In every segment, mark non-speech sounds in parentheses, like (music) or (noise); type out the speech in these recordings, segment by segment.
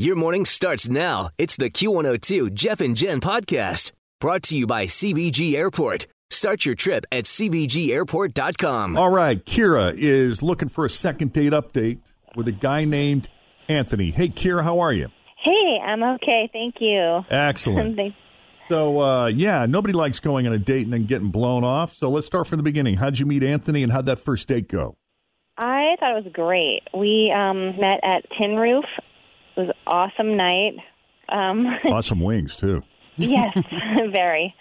Your morning starts now. It's the Q102 Jeff and Jen podcast brought to you by CVG Airport. Start your trip at CVGAirport.com. All right, Kira is looking for a second date update with a guy named Anthony. Hey, Kira, how are you? Hey, I'm okay. Thank you. Excellent. (laughs) So, uh, yeah, nobody likes going on a date and then getting blown off. So let's start from the beginning. How'd you meet Anthony and how'd that first date go? I thought it was great. We um, met at Tin Roof. Was awesome night. Um, (laughs) Awesome wings, too. yes, (laughs) very.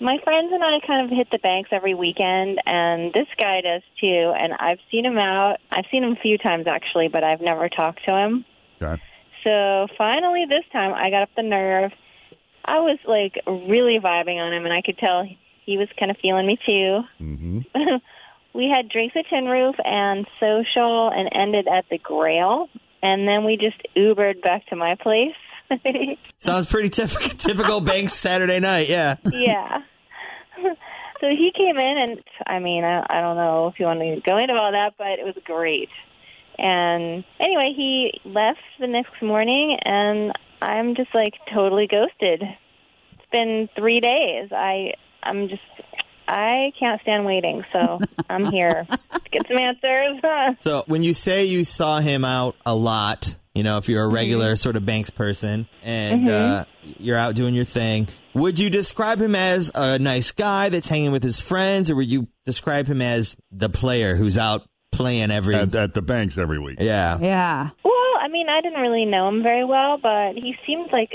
My friends and I kind of hit the banks every weekend, and this guy does too. And I've seen him out. I've seen him a few times actually, but I've never talked to him. Okay. So finally, this time, I got up the nerve. I was like really vibing on him, and I could tell he was kind of feeling me too. hmm (laughs) we had drinks at Tin Roof and social, and ended at the Grail, and then we just Ubered back to my place. (laughs) Sounds pretty typical, typical Banks Saturday night. Yeah. yeah. (laughs) so he came in, and I mean, I, I don't know if you want to go into all that, but it was great. And anyway, he left the next morning, and I'm just like totally ghosted. It's been three days. I I'm just I can't stand waiting, so (laughs) I'm here to get some answers. (laughs) So when you say you saw him out a lot, you know, if you're Mm-hmm. a regular sort of Banks person and uh, you're out doing your thing, would you describe him as a nice guy that's hanging with his friends, or would you describe him as the player who's out playing every? At, at the banks every week. yeah. Yeah. Well, I mean, I didn't really know him very well, but he seemed like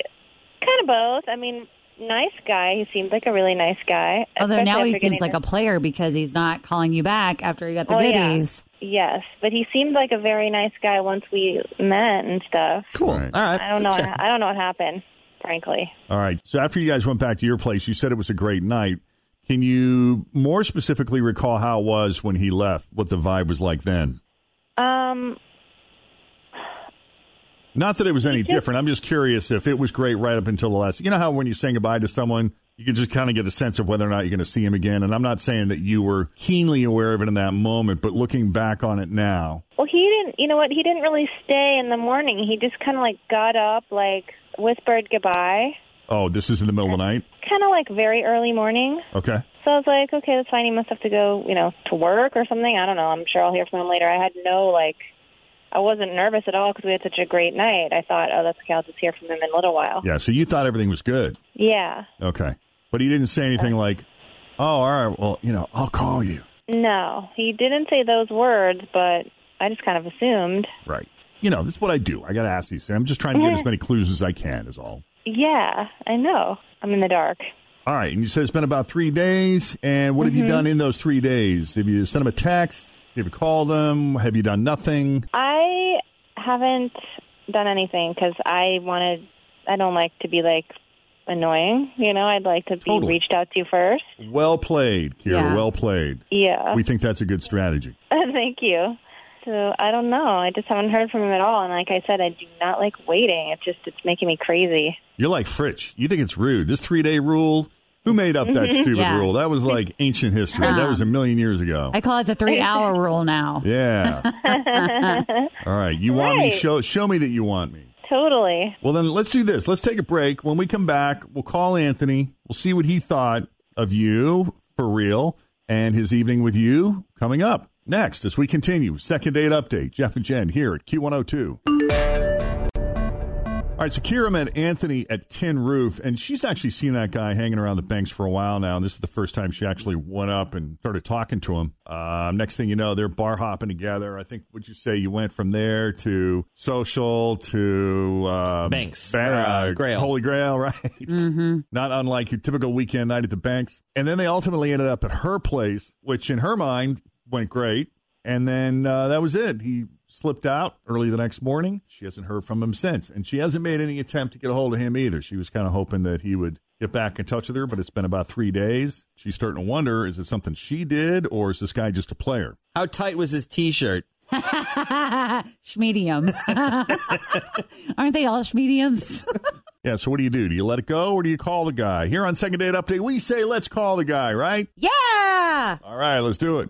kind of both. I mean, nice guy. He seemed like a really nice guy. Although now he seems like to- a player because he's not calling you back after he got the Oh, yeah. goodies. Yes, but he seemed like a very nice guy once we met and stuff. Cool. All right. I don't Just know. checking. I don't know what happened, frankly. All right. So after you guys went back to your place, you said it was a great night. Can you more specifically recall how it was when he left? What the vibe was like then? Um, Not that it was any different. I'm just curious if it was great right up until the last. You know how when you're saying goodbye to someone, you can just kind of get a sense of whether or not you're going to see him again. And I'm not saying that you were keenly aware of it in that moment, but looking back on it now, well, he didn't. You know what? He didn't really stay in the morning. He just kind of like got up, like whispered goodbye, oh, this is in the middle of the night. kind of like very early morning. Okay. So I was like, okay, that's fine. He must have to go, you know, to work or something. I don't know. I'm sure I'll hear from him later. I had no like. I wasn't nervous at all because we had such a great night. I thought, oh, that's okay. I'll just hear from him in a little while. Yeah. So you thought everything was good. Yeah. Okay. But he didn't say anything uh-huh. like, oh, all right, well, you know, I'll call you. No, he didn't say those words, but I just kind of assumed. Right. You know, this is what I do. I got to ask these things. I'm just trying to get as (laughs) many clues as I can, is all. Yeah, I know. I'm in the dark. All right. And you said it's been about three days. And what have you mm-hmm. done in those three days? Have you sent him a text? Have you called them? Have you done nothing? I haven't done anything because I wanted. I don't like to be like annoying. You know, I'd like to be Totally. reached out to first. Well played, Kira. Yeah. Well played. Yeah. We think that's a good strategy. (laughs) Thank you. So I don't know. I just haven't heard from him at all. And like I said, I do not like waiting. It's just it's making me crazy. You're like Fritch. You think it's rude. This three day rule, who made up that mm-hmm. stupid Yeah. rule? That was like ancient history. That uh-huh. was a million years ago. I call it the three hour (laughs) rule now. Yeah. (laughs) All right. You want me? Show show me that you want me. Totally. Well, then let's do this. Let's take a break. When we come back, we'll call Anthony. We'll see what he thought of you for real and his evening with you coming up next as we continue. Second date update. Jeff and Jen here at Q102. All All right, so Kira met Anthony at Tin Roof, and she's actually seen that guy hanging around the banks for a while now. And this is the first time she actually went up and started talking to him. Uh, next thing you know, they're bar hopping together. I think, would you say you went from there to social to um, Banks. Ba- Or, uh, Grail. Holy Grail, (laughs) right? Mm-hmm. Not unlike your typical weekend night at the banks. And then they ultimately ended up at her place, which in her mind went great. And then uh, that was it. He slipped out early the next morning. She hasn't heard from him since. And she hasn't made any attempt to get a hold of him either. She was kind of hoping that he would get back in touch with her, but it's been about three days. She's starting to wonder is it something she did or is this guy just a player? How tight was his T-shirt? (laughs) Schmedium. (laughs) Aren't they all schmediums? (laughs) Yeah, so what do you do? Do you let it go or do you call the guy? Here on Second Date Update, we say let's call the guy, right? yeah. All right, let's do it.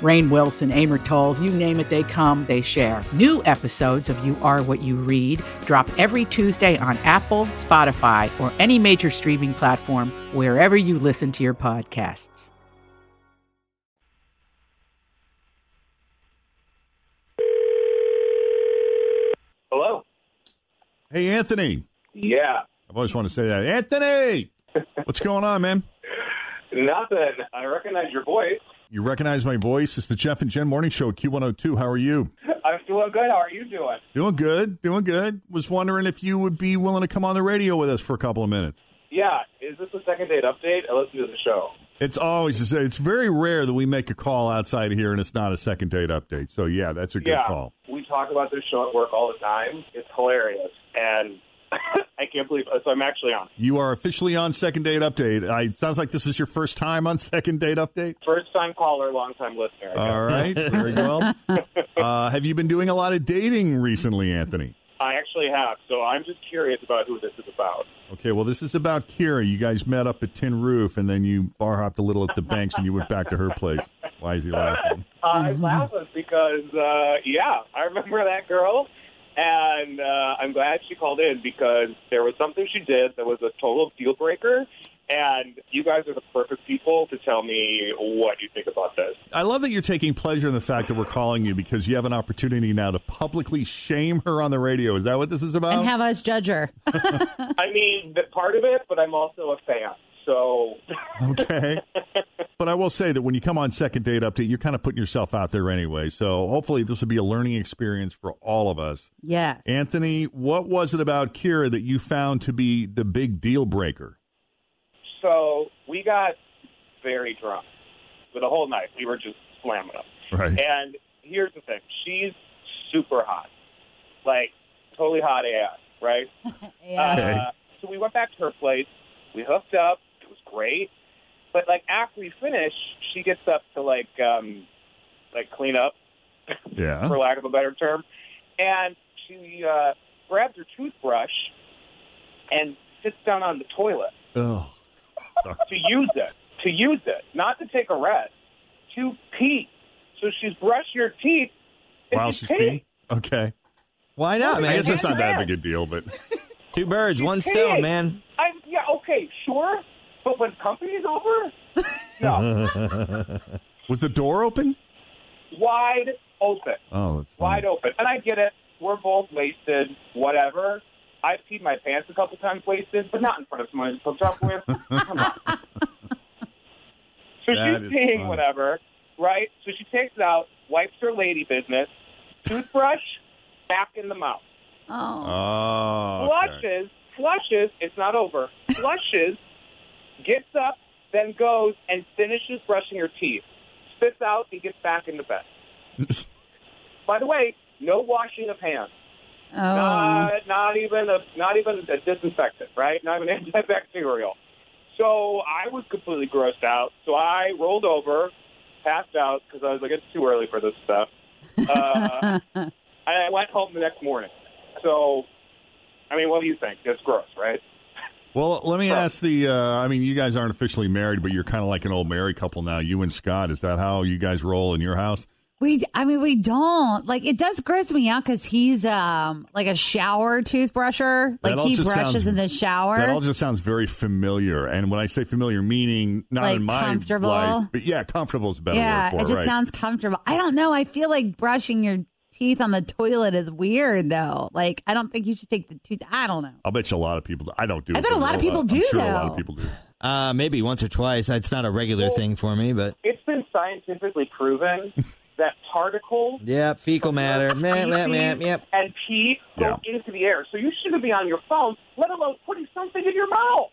Rainn Wilson, Amor Towles, you name it, they come, they share. New episodes of You Are What You Read drop every Tuesday on Apple, Spotify, or any major streaming platform wherever you listen to your podcasts. Hello. Hey, Anthony. Yeah. I've always wanted to say that. Anthony! (laughs) What's going on, man? Nothing. I recognize your voice. You recognize my voice? It's the Jeff and Jen Morning Show at Q102. How are you? I'm doing good. How are you doing? Doing good, doing good. Was wondering if you would be willing to come on the radio with us for a couple of minutes. Yeah. Is this a second date update? I listen to the show. It's always it's very rare that we make a call outside of here and it's not a second date update. So yeah, that's a good yeah. call. We talk about this show at work all the time. It's hilarious. And (laughs) I can't believe So I'm actually on. You are officially on second date update. I, it sounds like this is your first time on second date update. First time caller, long time listener. All right, very well. (laughs) Uh, have you been doing a lot of dating recently, Anthony? I actually have. So I'm just curious about who this is about. Okay, well, this is about Kira. You guys met up at Tin Roof, and then you bar hopped a little at the banks, and you went back to her place. Why is he laughing? Uh, (laughs) I'm laughing because, uh, yeah, I remember that girl, and uh, I'm glad she called in because there was something she did that was a total deal breaker, and you guys are the perfect people to tell me what you think about this. I love that you're taking pleasure in the fact that we're calling you because you have an opportunity now to publicly shame her on the radio. Is that what this is about? And have us judge her. (laughs) I mean, that part of it, but I'm also a fan. So, okay. (laughs) But I will say that when you come on second date update, you're kind of putting yourself out there anyway. So hopefully this will be a learning experience for all of us. Yes. Anthony, what was it about Kira that you found to be the big deal breaker? so we got very drunk for the whole night. We were just slamming them. Right. And here's the thing: she's super hot, like totally hot AF, right? (laughs) Yeah. Okay. Uh, so we went back to her place. We hooked up. It was great. But like after we finish, she gets up to like um like clean up, (laughs) Yeah. for lack of a better term, and she uh, grabs her toothbrush and sits down on the toilet Oh. to use it, to use it, not to take a rest, to pee. So she's brushing her teeth and While she's she's peeing. peeing? Okay. Why not, I guess that's not that big a deal, but Two birds, one stone, peeing. man. I, yeah, okay, sure, but when company's over, (laughs) no, was the door open? wide open, Oh, that's funny. wide open. And I get it. We're both wasted, whatever. I've peed my pants a couple times wasted, but not in front of someone I hooked up with. Come on. So (laughs) That she's is peeing, funny. whatever, right? So she takes it out, wipes her lady business, toothbrush, back in the mouth. Oh. Oh. okay. Flushes, flushes, it's not over. Flushes, gets up, then goes and finishes brushing her teeth. Spits out and gets back into bed. (laughs) By the way, no washing of hands. Oh. Not, not even a not even a disinfectant, right? Not even (laughs) antibacterial. So I was completely grossed out. So I rolled over, passed out because I was like, it's too early for this stuff. (laughs) Uh, I went home the next morning. So, I mean, what do you think? It's gross, right? Well, let me ask the. Uh, I mean, you guys aren't officially married, but you're kind of like an old married couple now. You and Scott. Is that how you guys roll in your house? We, I mean, we don't like. It does gross me out because he's um like a shower toothbrusher. Like he brushes sounds- in the shower. That all just sounds very familiar. And when I say familiar, meaning not Like in my comfortable? life, but yeah, comfortable is better yeah, word for it it. just right? sounds comfortable. I don't know. I feel like brushing your teeth on the toilet is weird, though. Like I don't think you should take the tooth. I don't know. I'll bet you a lot of people. I don't do. I bet a lot of people do, sure a lot of people do. Uh, maybe once or twice. It's not a regular thing for me, but It's been scientifically proven (laughs) that particles yeah, fecal matter. (laughs) Meh, meh, meh, feces yep. and pee go into the air. So you shouldn't be on your phone, let alone putting something in your mouth.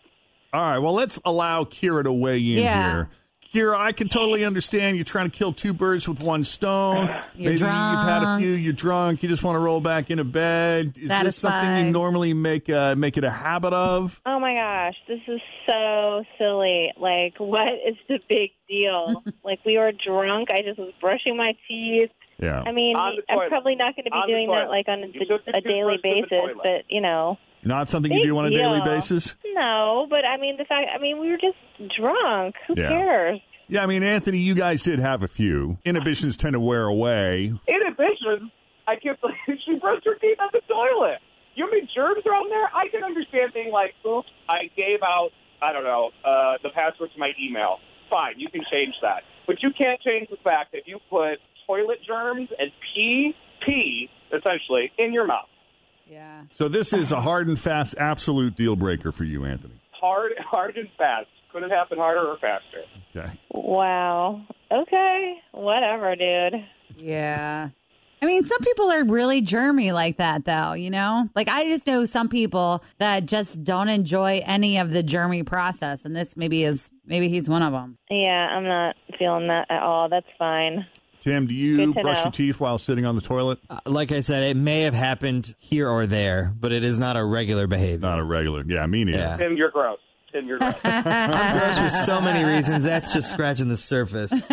All right. Well, let's allow Kira to weigh in Yeah. here. Kira, I can totally understand you're trying to kill two birds with one stone. You're Maybe you've had a few. You're drunk. You just want to roll back into bed. Is this something you normally make uh, make it a habit of? Oh my gosh, this is so silly. Like, what is the big deal? (laughs) like, we were drunk. I just was brushing my teeth. Yeah. I mean, I'm probably not going to be On doing that like on a, You took the a daily toothbrush to the basis, but you know, Not something you do on a daily basis. No, but I mean the fact. I mean, we were just drunk. Who Yeah. cares? Yeah, I mean, Anthony, you guys did have a few. Inhibitions tend to wear away. Inhibitions. I can't believe (laughs) she brushed her teeth on the toilet. You mean germs are on there? I can understand being like, oops, I gave out, I don't know, uh, the password to my email. Fine, you can change that. But you can't change the fact that you put toilet germs and pee, pee, essentially, in your mouth. Yeah. So this is a hard and fast, absolute deal breaker for you, Anthony. Hard, hard and fast. Couldn't happen harder or faster. Okay. Wow. Okay. Whatever, dude. Yeah. I mean, some people are really germy like that, though, you know? Like, I just know some people that just don't enjoy any of the germy process. And this maybe is, maybe he's one of them. Yeah, I'm not feeling that at all. That's fine. Tim, do you brush know. your teeth while sitting on the toilet? Uh, like I said, it may have happened here or there, but it is not a regular behavior. Not a regular. Yeah, me neither. Yeah. Tim, you're gross. Tim, you're gross. (laughs) I'm gross for so many reasons. That's just scratching the surface. (laughs)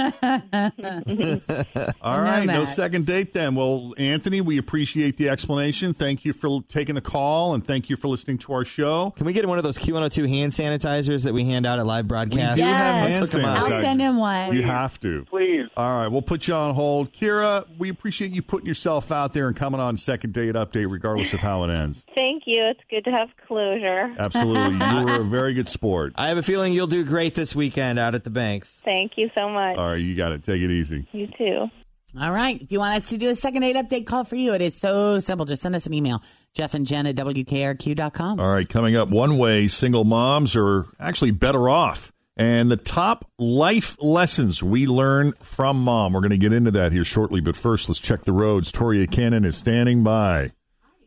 All right, no Matt. second date then. Well, Anthony, we appreciate the explanation. Thank you for taking the call and thank you for listening to our show. Can we get one of those Q102 hand sanitizers that we hand out at live broadcasts? Yes. Let's hand hook 'em up. I'll send him one. You have to. Please. All right, we'll put you on hold. Kira, we appreciate you putting yourself out there and coming on second date update, regardless of how it ends. Thank you. It's good to have closure. Absolutely. you were a (laughs) very good sport. I have a feeling you'll do great this weekend out at the banks. Thank you so much. All right, you got it. Take it easy. You too. All right. If you want us to do a second aid update call for you, it is so simple. Just send us an email. Jeff and Jen at WKRQ.com. All right, coming up, one way single moms are actually better off. And the top life lessons we learn from mom. We're going to get into that here shortly. But first, let's check the roads. Toria Cannon is standing by.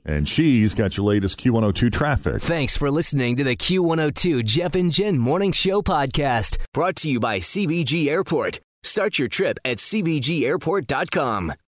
And she's got your latest Q102 traffic. Thanks for listening to the Q102 Jeff and Jen Morning Show podcast, brought to you by CVG Airport. Start your trip at CVGAirport.com.